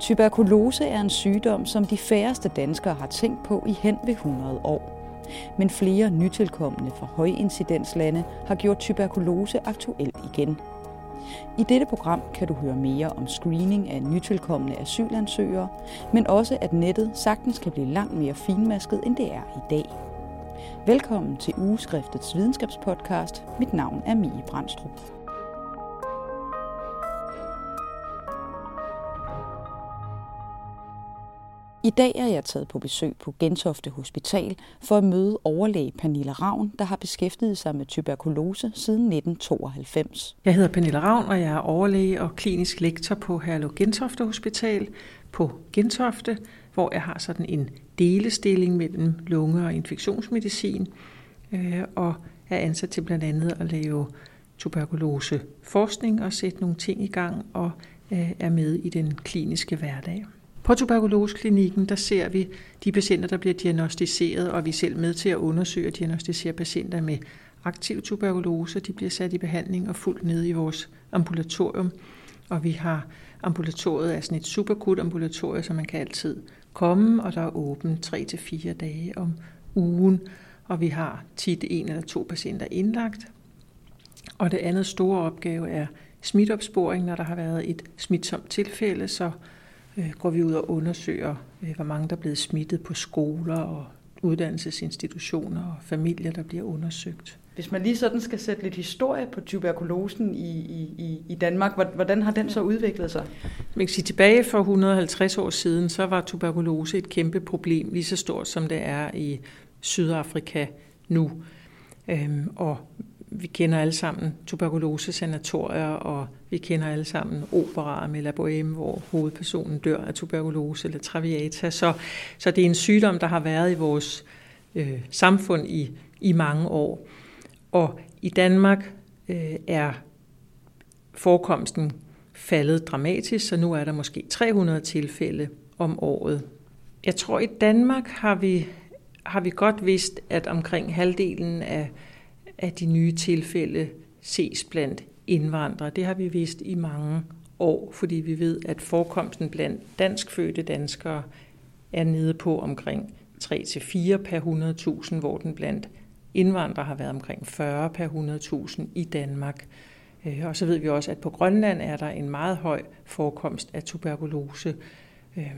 Tuberkulose er en sygdom, som de færreste danskere har tænkt på i hen ved 100 år. Men flere nytilkommende fra højincidenslande har gjort tuberkulose aktuelt igen. I dette program kan du høre mere om screening af nytilkommende asylansøgere, men også at nettet sagtens kan blive langt mere finmasket, end det er i dag. Velkommen til Ugeskriftets videnskabspodcast. Mit navn er Mie Brandstrup. I dag er jeg taget på besøg på Gentofte Hospital for at møde overlæge Pernille Ravn, der har beskæftiget sig med tuberkulose siden 1992. Jeg hedder Pernille Ravn, og jeg er overlæge og klinisk lektor på Herlev Gentofte Hospital på Gentofte, hvor jeg har sådan en delestilling mellem lunge- og infektionsmedicin, øh, og er ansat til blandt andet at lave tuberkuloseforskning og sætte nogle ting i gang, og øh, er med i den kliniske hverdag. På tuberkuloseklinikken, der ser vi de patienter, der bliver diagnostiseret, og vi er selv med til at undersøge og diagnostisere patienter med aktiv tuberkulose. De bliver sat i behandling og fuldt ned i vores ambulatorium. Og vi har ambulatoriet er et superkut ambulatorium, så man kan altid komme, og der er åbent 3-4 dage om ugen. Og vi har tit en eller to patienter indlagt. Og det andet store opgave er smitopsporing, når der har været et smitsomt tilfælde, så øh, går vi ud og undersøger, øh, hvor mange der er blevet smittet på skoler og uddannelsesinstitutioner og familier, der bliver undersøgt. Hvis man lige sådan skal sætte lidt historie på tuberkulosen i, i, i Danmark, hvordan har den så udviklet sig? Man kan sige, tilbage for 150 år siden, så var tuberkulose et kæmpe problem, lige så stort som det er i Sydafrika nu. Øhm, og kender alle sammen tuberkulosesanatorier, og vi kender alle sammen operaer med La Bohème, hvor hovedpersonen dør af tuberkulose eller traviata. Så, så det er en sygdom, der har været i vores øh, samfund i, i mange år. Og i Danmark øh, er forekomsten faldet dramatisk, så nu er der måske 300 tilfælde om året. Jeg tror, i Danmark har vi, har vi godt vidst, at omkring halvdelen af af de nye tilfælde ses blandt indvandrere. Det har vi vist i mange år, fordi vi ved, at forekomsten blandt danskfødte danskere er nede på omkring 3-4 per 100.000, hvor den blandt indvandrere har været omkring 40 per 100.000 i Danmark. Øh, og så ved vi også, at på Grønland er der en meget høj forekomst af tuberkulose. Øh,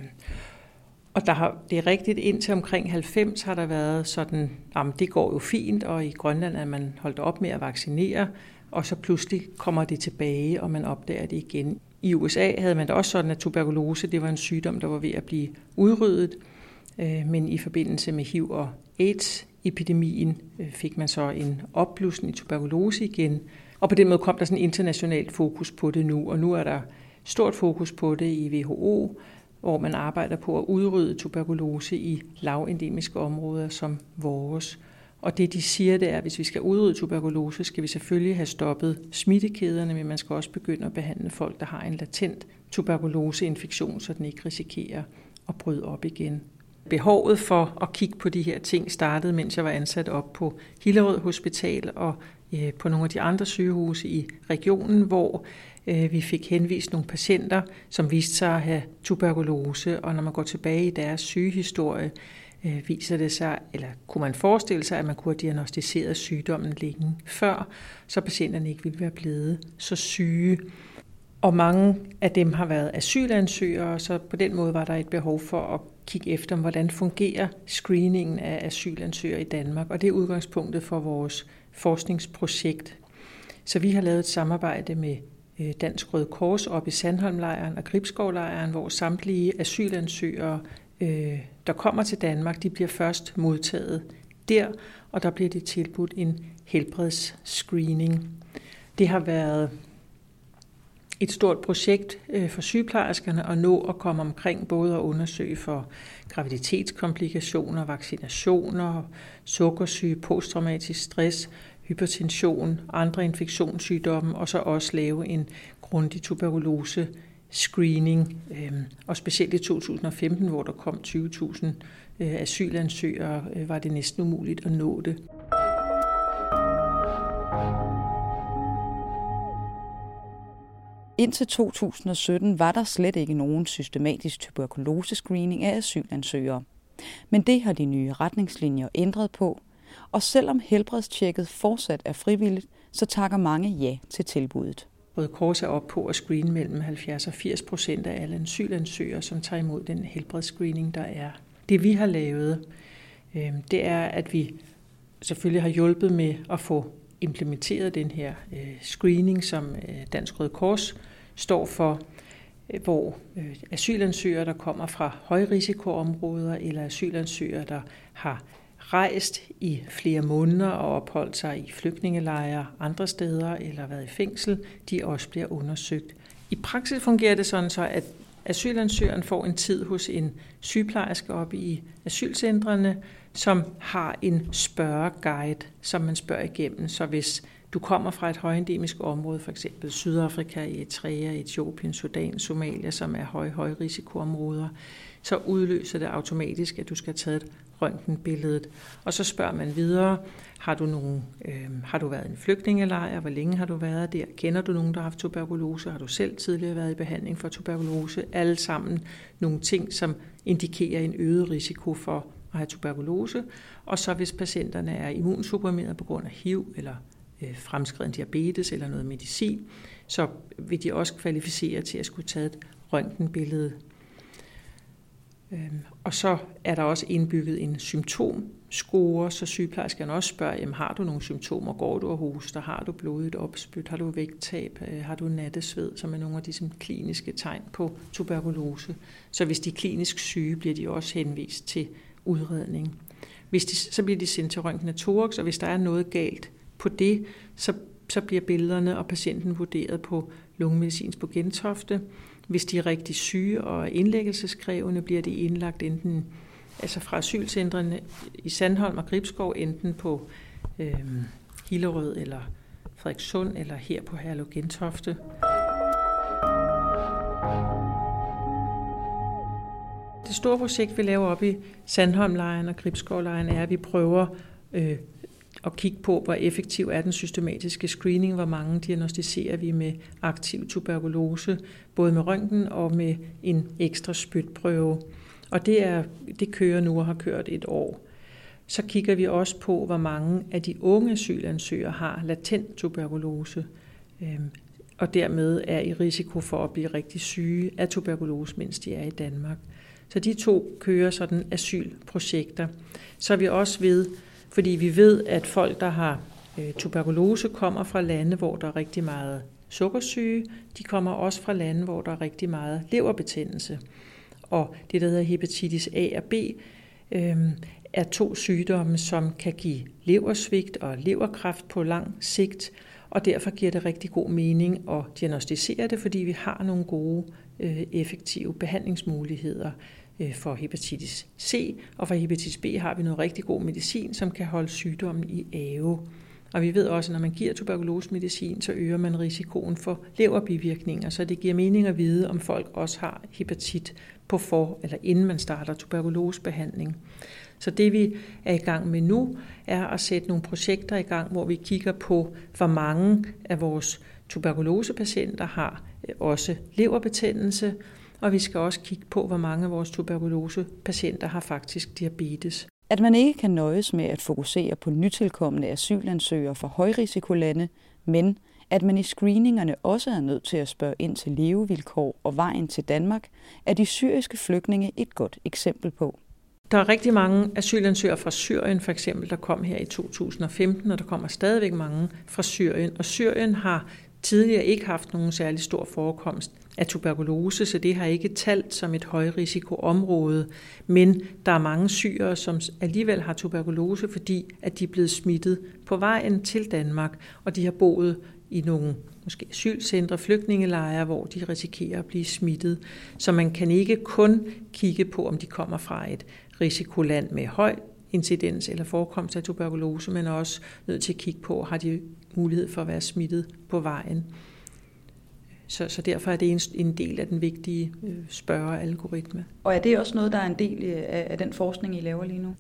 og der har, det er rigtigt, indtil omkring 90 har der været sådan, jamen det går jo fint, og i Grønland er man holdt op med at vaccinere, og så pludselig kommer det tilbage, og man opdager det igen. I USA havde man da også sådan, at tuberkulose det var en sygdom, der var ved at blive udryddet, øh, men i forbindelse med HIV og AIDS-epidemien øh, fik man så en opblussen i tuberkulose igen, og på den måde kom der sådan internationalt fokus på det nu, og nu er der stort fokus på det i WHO, hvor man arbejder på at udrydde tuberkulose i lavendemiske områder som vores. Og det de siger, det er, at hvis vi skal udrydde tuberkulose, skal vi selvfølgelig have stoppet smittekæderne, men man skal også begynde at behandle folk, der har en latent tuberkuloseinfektion, så den ikke risikerer at bryde op igen. Behovet for at kigge på de her ting startede, mens jeg var ansat op på Hillerød Hospital og Øh, på nogle af de andre sygehuse i regionen, hvor øh, vi fik henvist nogle patienter, som viste sig at have tuberkulose, og når man går tilbage i deres sygehistorie, øh, viser det sig, eller kunne man forestille sig, at man kunne have diagnostiseret sygdommen længe før, så patienterne ikke ville være blevet så syge. Og mange af dem har været asylansøgere, så på den måde var der et behov for at kigge efter, hvordan fungerer screeningen af asylansøgere i Danmark. Og det er udgangspunktet for vores forskningsprojekt. Så vi har lavet et samarbejde med øh, Dansk Røde Kors op i Sandholmlejren og Gribskovlejren, hvor samtlige asylansøgere, øh, der kommer til Danmark, de bliver først modtaget der, og der bliver de tilbudt en helbredsscreening. Det har været et stort projekt øh, for sygeplejerskerne at nå at komme omkring både at undersøge for graviditetskomplikationer, vaccinationer, sukkersyge, posttraumatisk stress, hypertension, andre infektionssygdomme, og så også lave en grundig tuberkulose screening, øhm, og specielt i 2015, hvor der kom 20.000 øh, asylansøgere, øh, var det næsten umuligt at nå det. Indtil 2017 var der slet ikke nogen systematisk tuberkulosescreening af asylansøgere. Men det har de nye retningslinjer ændret på, og selvom helbredstjekket fortsat er frivilligt, så takker mange ja til tilbuddet. Røde Kors er op på at screene mellem 70 og 80 procent af alle asylansøgere, som tager imod den helbredsscreening, der er. Det vi har lavet, øhm, det er, at vi selvfølgelig har hjulpet med at få implementeret den her øh, screening, som øh, Dansk Røde Kors står for, øh, hvor øh, asylansøgere, der kommer fra højrisikoområder, eller asylansøgere, der har rejst i flere måneder og opholdt sig i flygtningelejre andre steder eller været i fængsel, de også bliver undersøgt. I praksis fungerer det sådan så, at asylansøgeren får en tid hos en sygeplejerske oppe i asylcentrene, som har en spørgeguide, som man spørger igennem. Så hvis du kommer fra et højendemisk område, for eksempel Sydafrika, Eritrea, Etiopien, Sudan, Somalia, som er høj, høj risikoområder, så udløser det automatisk, at du skal have taget røntgenbilledet. Og så spørger man videre, har du, nogen, øh, har du været i en flygtningelejr? Hvor længe har du været der? Kender du nogen, der har haft tuberkulose? Har du selv tidligere været i behandling for tuberkulose? Alle sammen nogle ting, som indikerer en øget risiko for at have tuberkulose. Og så hvis patienterne er immunsupprimeret på grund af HIV eller Øh, fremskreden diabetes eller noget medicin, så vil de også kvalificere til at skulle tage et røntgenbillede Øhm, og så er der også indbygget en symptomscore, så sygeplejerskerne også spørger, jamen, har du nogle symptomer? Går du og hoster? Har du blodet opspyt? Har du vægttab? Øh, har du nattesved, som er nogle af de som kliniske tegn på tuberkulose? Så hvis de er klinisk syge, bliver de også henvist til udredning. Hvis de, så bliver de sendt til røntgen af thorax, og hvis der er noget galt på det, så, så bliver billederne og patienten vurderet på lungemedicins på Gentofte, hvis de er rigtig syge og indlæggelseskrævende, bliver de indlagt enten altså fra asylcentrene i Sandholm og Gribskov, enten på øh, Hillerød eller Frederikssund, eller her på Herlev Gentofte. Det store projekt, vi laver op i Sandholmlejren og Gribskovlejren, er, at vi prøver øh, at kigge på, hvor effektiv er den systematiske screening, hvor mange diagnostiserer vi med aktiv tuberkulose, både med røntgen og med en ekstra spytprøve. Og det, er, det kører nu og har kørt et år. Så kigger vi også på, hvor mange af de unge asylansøgere har latent tuberkulose, øh, og dermed er i risiko for at blive rigtig syge af tuberkulose, mens de er i Danmark. Så de to kører sådan asylprojekter. Så er vi også ved fordi vi ved, at folk, der har øh, tuberkulose, kommer fra lande, hvor der er rigtig meget sukkersyge. De kommer også fra lande, hvor der er rigtig meget leverbetændelse. Og det, der hedder hepatitis A og B, øh, er to sygdomme, som kan give leversvigt og leverkræft på lang sigt, og derfor giver det rigtig god mening at diagnostisere det, fordi vi har nogle gode, øh, effektive behandlingsmuligheder Øh, for hepatitis C, og for hepatitis B har vi noget rigtig god medicin, som kan holde sygdommen i ave. Og vi ved også, at når man giver tuberkulosemedicin, så øger man risikoen for leverbivirkninger, så det giver mening at vide, om folk også har hepatit på for, eller inden man starter tuberkulosebehandling. Så det vi er i gang med nu, er at sætte nogle projekter i gang, hvor vi kigger på, hvor mange af vores tuberkulosepatienter har øh, også leverbetændelse, og vi skal også kigge på, hvor mange af vores tuberkulosepatienter har faktisk diabetes. At man ikke kan nøjes med at fokusere på nytilkommende asylansøgere fra højrisikolande, men at man i screeningerne også er nødt til at spørge ind til levevilkår og vejen til Danmark, er de syriske flygtninge et godt eksempel på. Der er rigtig mange asylansøgere fra Syrien, for eksempel, der kom her i 2015, og der kommer stadigvæk mange fra Syrien. Og Syrien har tidligere ikke haft nogen særlig stor forekomst af tuberkulose, så det har ikke talt som et højrisikoområde. Men der er mange syrere, som alligevel har tuberkulose, fordi at de er blevet smittet på vejen til Danmark, og de har boet i nogle måske asylcentre, flygtningelejre, hvor de risikerer at blive smittet. Så man kan ikke kun kigge på, om de kommer fra et risikoland med høj incidens eller forekomst af tuberkulose, men også nødt til at kigge på, har de mulighed for at være smittet på vejen. Så, så derfor er det en, en del af den vigtige øh, spørgealgoritme. Og er det også noget, der er en del øh, af, af den forskning, I laver lige nu?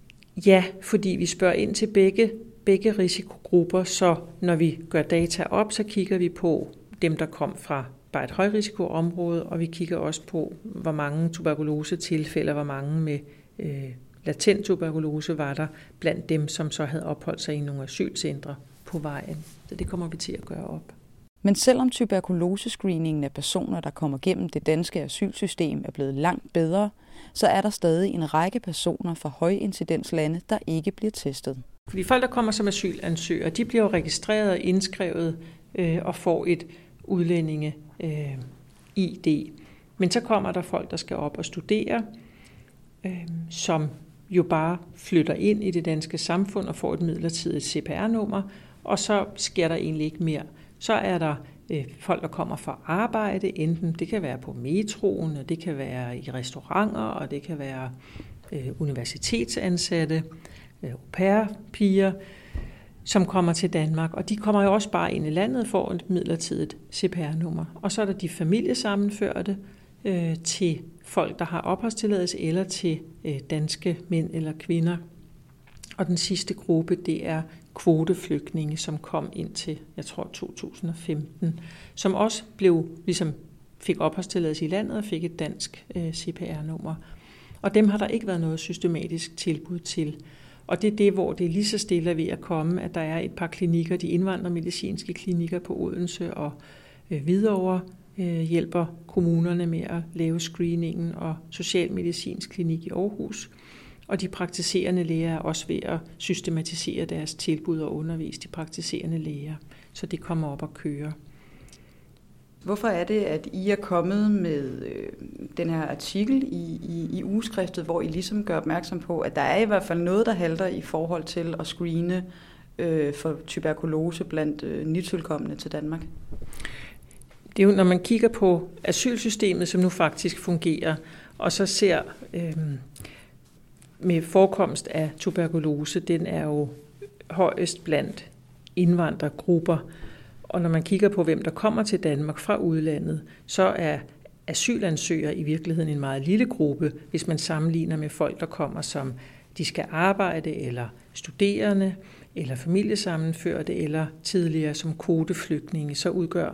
Ja, fordi vi spørger ind til begge, begge risikogrupper, så når vi gør data op, så kigger vi på dem, der kom fra bare et højrisikoområde, og vi kigger også på, hvor mange tuberkulosetilfælde, hvor mange med øh, latent tuberkulose var der blandt dem, som så havde opholdt sig i nogle asylcentre på vejen. Så det kommer vi til at gøre op. Men selvom tuberkulosescreeningen af personer, der kommer gennem det danske asylsystem, er blevet langt bedre, så er der stadig en række personer fra højincidenslande, der ikke bliver testet. Fordi folk, der kommer som asylansøgere, de bliver jo registreret og indskrevet øh, og får et udlændinge øh, ID. Men så kommer der folk, der skal op og studere, øh, som jo bare flytter ind i det danske samfund og får et midlertidigt CPR-nummer, og så sker der egentlig ikke mere. Så er der øh, folk, der kommer for arbejde, enten det kan være på metroen, og det kan være i restauranter, og det kan være øh, universitetsansatte, øh, au pair-piger, som kommer til Danmark, og de kommer jo også bare ind i landet for et midlertidigt CPR-nummer. Og så er der de familiesammenførte øh, til folk, der har opholdstilladelse, eller til øh, danske mænd eller kvinder. Og den sidste gruppe, det er kvoteflygtninge, som kom ind til, jeg tror, 2015, som også blev, ligesom fik opholdstilladelse i landet og fik et dansk øh, CPR-nummer. Og dem har der ikke været noget systematisk tilbud til. Og det er det, hvor det er lige så stille ved at komme, at der er et par klinikker, de indvandrermedicinske klinikker på Odense og øh, Hvidovre, Øh, hjælper kommunerne med at lave screeningen og socialmedicinsk klinik i Aarhus. Og de praktiserende læger er også ved at systematisere deres tilbud og undervise de praktiserende læger, så det kommer op at køre. Hvorfor er det, at I er kommet med øh, den her artikel i, i, i ugeskriftet, hvor I ligesom gør opmærksom på, at der er i hvert fald noget, der halter i forhold til at screene øh, for tuberkulose blandt øh, nytilkommende til Danmark? Det er jo, når man kigger på asylsystemet, som nu faktisk fungerer, og så ser øh, med forekomst af tuberkulose, den er jo højest blandt indvandrergrupper. Og når man kigger på, hvem der kommer til Danmark fra udlandet, så er asylansøgere i virkeligheden en meget lille gruppe, hvis man sammenligner med folk, der kommer som de skal arbejde, eller studerende, eller familiesammenførte, eller tidligere som kvoteflygtninge, så udgør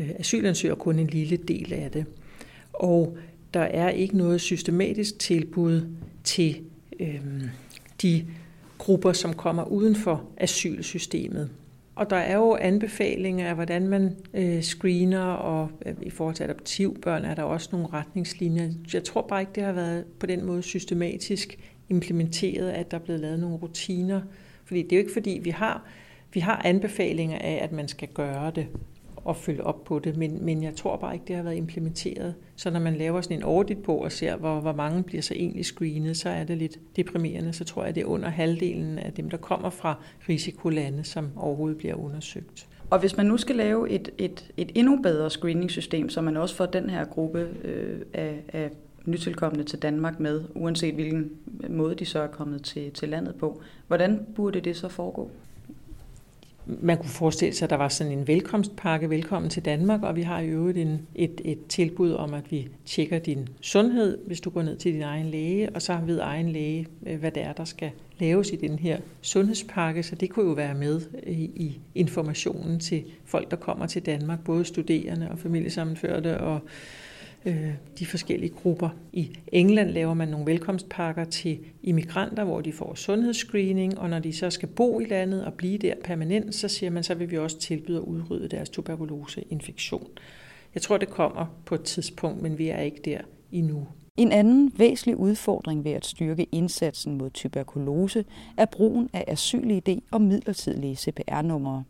Øh, asylansøgere kun en lille del af det. Og der er ikke noget systematisk tilbud til øh, de grupper, som kommer uden for asylsystemet. Og der er jo anbefalinger af, hvordan man øh, screener, og øh, i forhold til adoptivbørn er der også nogle retningslinjer. Jeg tror bare ikke, det har været på den måde systematisk implementeret, at der er blevet lavet nogle rutiner. Fordi det er jo ikke fordi, vi har, vi har anbefalinger af, at man skal gøre det at følge op på det, men, men jeg tror bare ikke, det har været implementeret. Så når man laver sådan en audit på og ser, hvor, hvor mange bliver så egentlig screenet, så er det lidt deprimerende. Så tror jeg, det er under halvdelen af dem, der kommer fra risikolande, som overhovedet bliver undersøgt. Og hvis man nu skal lave et, et, et endnu bedre screeningssystem, så man også får den her gruppe øh, af, af nytilkommende til Danmark med, uanset hvilken måde de så er kommet til, til landet på, hvordan burde det så foregå? Man kunne forestille sig, at der var sådan en velkomstpakke, velkommen til Danmark, og vi har i øvrigt en, et, et tilbud om, at vi tjekker din sundhed, hvis du går ned til din egen læge, og så ved egen læge, øh, hvad det er, der skal laves i den her sundhedspakke, så det kunne jo være med øh, i, i informationen til folk, der kommer til Danmark, både studerende og familiesammenførte og øh, Øh, de forskellige grupper. I England laver man nogle velkomstpakker til immigranter, hvor de får sundhedsscreening, og når de så skal bo i landet og blive der permanent, så siger man, så vil vi også tilbyde at udrydde deres tuberkuloseinfektion. Jeg tror, det kommer på et tidspunkt, men vi er ikke der endnu. En anden væsentlig udfordring ved at styrke indsatsen mod tuberkulose er brugen af asyl-ID og midlertidige CPR-numre.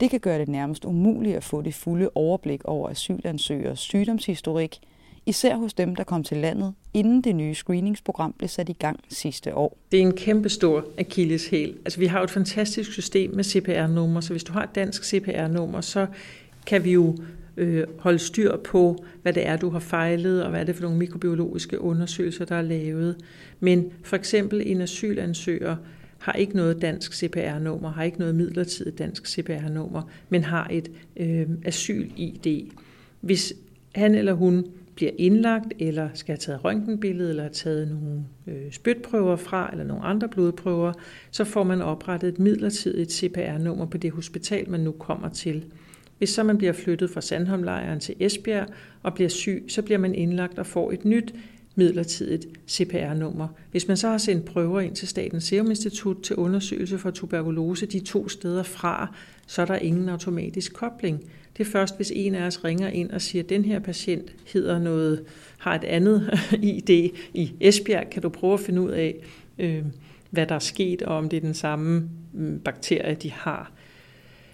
Det kan gøre det nærmest umuligt at få det fulde overblik over asylansøgers sygdomshistorik, især hos dem, der kom til landet, inden det nye screeningsprogram blev sat i gang sidste år. Det er en kæmpe stor akilleshæl. Altså, vi har jo et fantastisk system med CPR-nummer, så hvis du har et dansk CPR-nummer, så kan vi jo øh, holde styr på, hvad det er, du har fejlet, og hvad er det for nogle mikrobiologiske undersøgelser, der er lavet. Men for eksempel en asylansøger har ikke noget dansk CPR-nummer, har ikke noget midlertidigt dansk CPR-nummer, men har et øh, asyl-ID. Hvis han eller hun bliver indlagt, eller skal have taget røntgenbillede, eller have taget nogle øh, spytprøver fra, eller nogle andre blodprøver, så får man oprettet et midlertidigt CPR-nummer på det hospital, man nu kommer til. Hvis så man bliver flyttet fra Sandholmlejren til Esbjerg og bliver syg, så bliver man indlagt og får et nyt midlertidigt CPR-nummer. Hvis man så har sendt prøver ind til Statens Serum Institut til undersøgelse for tuberkulose de to steder fra, så er der ingen automatisk kobling. Det er først, hvis en af os ringer ind og siger, at den her patient hedder noget, har et andet ID i Esbjerg, kan du prøve at finde ud af, øh, hvad der er sket, og om det er den samme mm, bakterie, de har.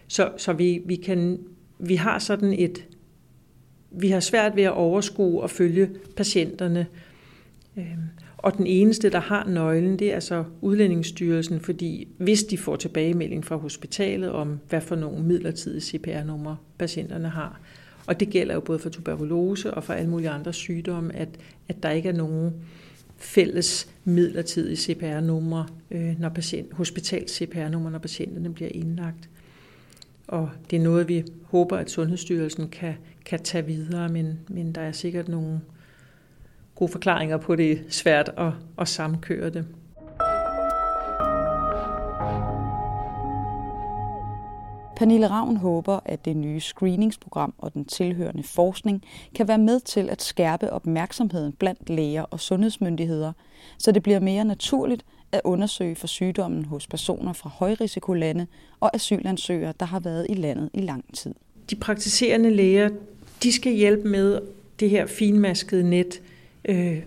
Så, så vi, vi, kan, vi har sådan et, vi har svært ved at overskue og følge patienterne. Øhm, og den eneste, der har nøglen, det er så Udlændingsstyrelsen, fordi hvis de får tilbagemelding fra hospitalet om, hvad for nogle midlertidige CPR-numre patienterne har, og det gælder jo både for tuberkulose og for alle mulige andre sygdomme, at, at der ikke er nogen fælles midlertidige CPR-numre, øh, når patient, hospitals CPR-numre, når patienterne bliver indlagt. Og det er noget, vi håber, at Sundhedsstyrelsen kan, kan tage videre, men, men der er sikkert nogle gode forklaringer på, det er svært at, at samkøre det. Pernille Ravn håber, at det nye screeningsprogram og den tilhørende forskning kan være med til at skærpe opmærksomheden blandt læger og sundhedsmyndigheder, så det bliver mere naturligt at undersøge for sygdommen hos personer fra højrisikolande og asylansøgere, der har været i landet i lang tid. De praktiserende læger, de skal hjælpe med det her finmaskede net, øh,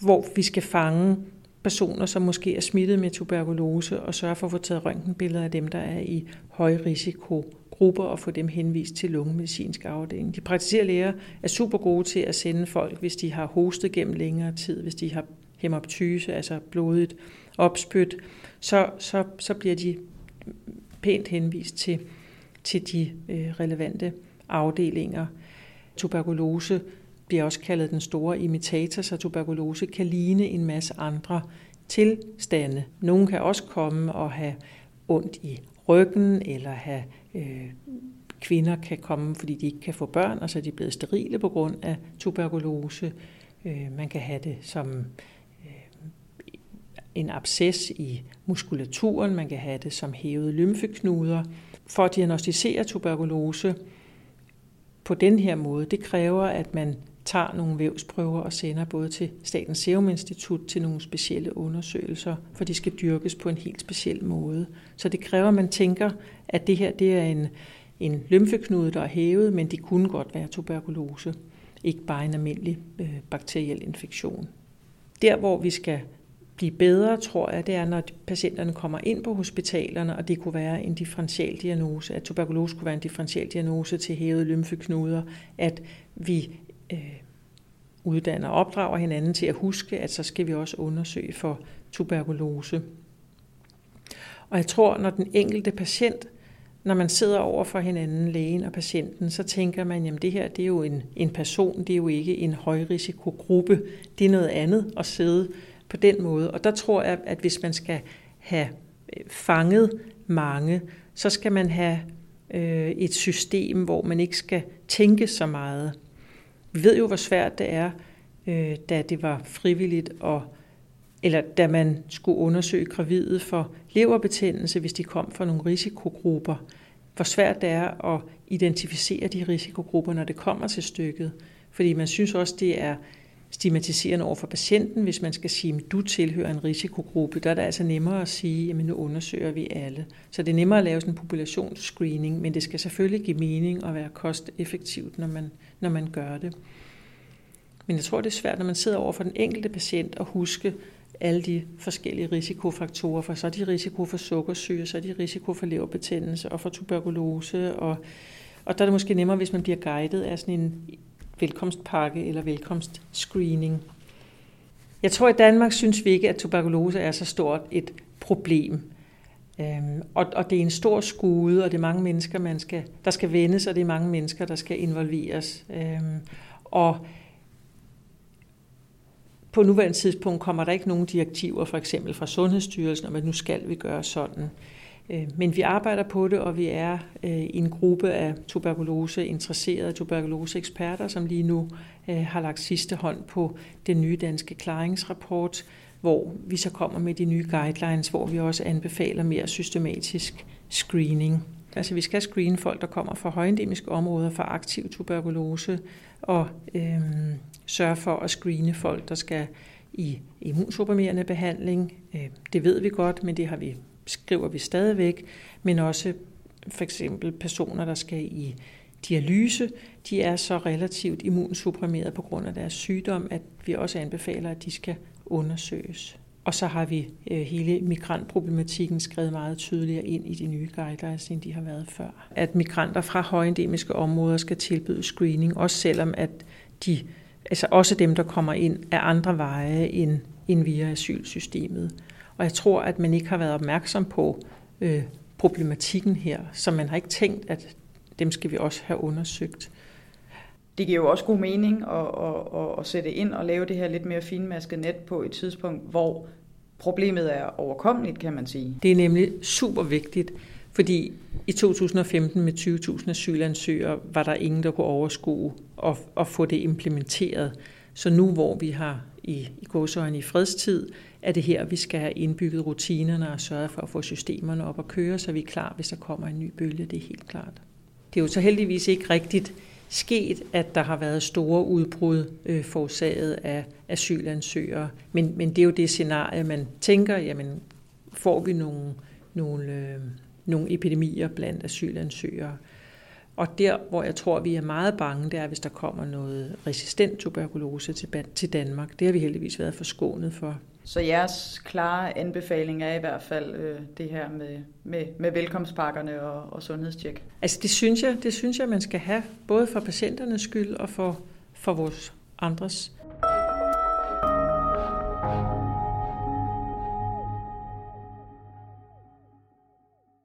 hvor vi skal fange personer, som måske er smittet med tuberkulose, og sørge for at få taget røntgenbilleder af dem, der er i højrisikogrupper, og få dem henvist til lungemedicinsk afdeling. De praktiserende læger er super gode til at sende folk, hvis de har hostet gennem længere tid, hvis de har hemoptyse, altså blodigt opspyt, så, så, så bliver de pænt henvist til, til de øh, relevante afdelinger. Tuberkulose bliver også kaldet den store imitator, så tuberkulose kan ligne en masse andre tilstande. Nogle kan også komme og have ondt i ryggen, eller have øh, kvinder kan komme, fordi de ikke kan få børn, og så er de blevet sterile på grund af tuberkulose. Øh, man kan have det som øh, en absces i muskulaturen, man kan have det som hævede lymfeknuder. For at diagnostisere tuberkulose på den her måde, det kræver, at man tager nogle vævsprøver og sender både til Statens Serum Institut til nogle specielle undersøgelser, for de skal dyrkes på en helt speciel måde. Så det kræver, at man tænker, at det her det er en, en lymfeknude, der er hævet, men det kunne godt være tuberkulose, ikke bare en almindelig øh, bakteriel infektion. Der, hvor vi skal blive bedre, tror jeg, det er, når patienterne kommer ind på hospitalerne, og det kunne være en differentialdiagnose, at tuberkulose kunne være en differentialdiagnose til hævede lymfeknuder, at vi øh, uddanner og opdrager hinanden til at huske, at så skal vi også undersøge for tuberkulose. Og jeg tror, når den enkelte patient, når man sidder over for hinanden, lægen og patienten, så tænker man, jamen det her det er jo en, en person, det er jo ikke en højrisikogruppe, det er noget andet at sidde på den måde. Og der tror jeg, at hvis man skal have øh, fanget mange, så skal man have øh, et system, hvor man ikke skal tænke så meget. Vi ved jo, hvor svært det er, øh, da det var frivilligt, og, eller da man skulle undersøge gravide for leverbetændelse, hvis de kom fra nogle risikogrupper. Hvor svært det er at identificere de risikogrupper, når det kommer til stykket. Fordi man synes også, det er stigmatiserende over for patienten, hvis man skal sige, at du tilhører en risikogruppe. Der er det altså nemmere at sige, at nu undersøger vi alle. Så det er nemmere at lave sådan en populationsscreening, men det skal selvfølgelig give mening og være kosteffektivt, når man, når man gør det. Men jeg tror, det er svært, når man sidder over for den enkelte patient og huske alle de forskellige risikofaktorer, for så er de risiko for sukkersyge, så er de risiko for leverbetændelse og for tuberkulose, og, og der er det måske nemmere, hvis man bliver guidet af sådan en velkomstpakke eller velkomstscreening. Jeg tror, i Danmark synes vi ikke, at tuberkulose er så stort et problem. Øhm, og, og det er en stor skude, og det er mange mennesker, man skal, der skal vendes, og det er mange mennesker, der skal involveres. Øhm, og på nuværende tidspunkt kommer der ikke nogen direktiver, for eksempel fra Sundhedsstyrelsen, om at nu skal vi gøre sådan. Øh, men vi arbejder på det, og vi er i en gruppe af tuberkulose interesserede tuberkuloseeksperter, som lige nu øh, har lagt sidste hånd på den nye danske klaringsrapport, hvor vi så kommer med de nye guidelines, hvor vi også anbefaler mere systematisk screening. Altså vi skal screene folk, der kommer fra højendemiske områder for aktiv tuberkulose, og øhm, sørge for at screene folk, der skal i immunsupprimerende behandling. Det ved vi godt, men det har vi skriver vi stadigvæk, men også for eksempel personer, der skal i dialyse, de er så relativt immunsupprimeret på grund af deres sygdom, at vi også anbefaler, at de skal undersøges. Og så har vi øh, hele migrantproblematikken skrevet meget tydeligere ind i de nye guidelines, end de har været før. At migranter fra højendemiske områder skal tilbyde screening, også selvom at de, altså også dem, der kommer ind af andre veje end, end via asylsystemet. Og jeg tror, at man ikke har været opmærksom på øh, problematikken her, så man har ikke tænkt, at dem skal vi også have undersøgt. Det giver jo også god mening at, at, at, at sætte ind og lave det her lidt mere finmasket net på et tidspunkt, hvor problemet er overkommeligt, kan man sige. Det er nemlig super vigtigt, fordi i 2015 med 20.000 asylansøgere var der ingen, der kunne overskue og, og få det implementeret. Så nu, hvor vi har i, i gåsøjne i fredstid, er det her, vi skal have indbygget rutinerne og sørge for at få systemerne op at køre, så vi er klar, hvis der kommer en ny bølge. Det er helt klart. Det er jo så heldigvis ikke rigtigt sket, at der har været store udbrud øh, forårsaget af asylansøgere. Men, men det er jo det scenarie, man tænker, jamen får vi nogle, nogle, øh, nogle epidemier blandt asylansøgere. Og der, hvor jeg tror, vi er meget bange, det er, hvis der kommer noget resistent tuberkulose til, Danmark. Det har vi heldigvis været forskånet for. Så jeres klare anbefaling er i hvert fald øh, det her med, med, med velkomstpakkerne og, og sundhedstjek? Altså det synes, jeg, det synes jeg, man skal have, både for patienternes skyld og for, for vores andres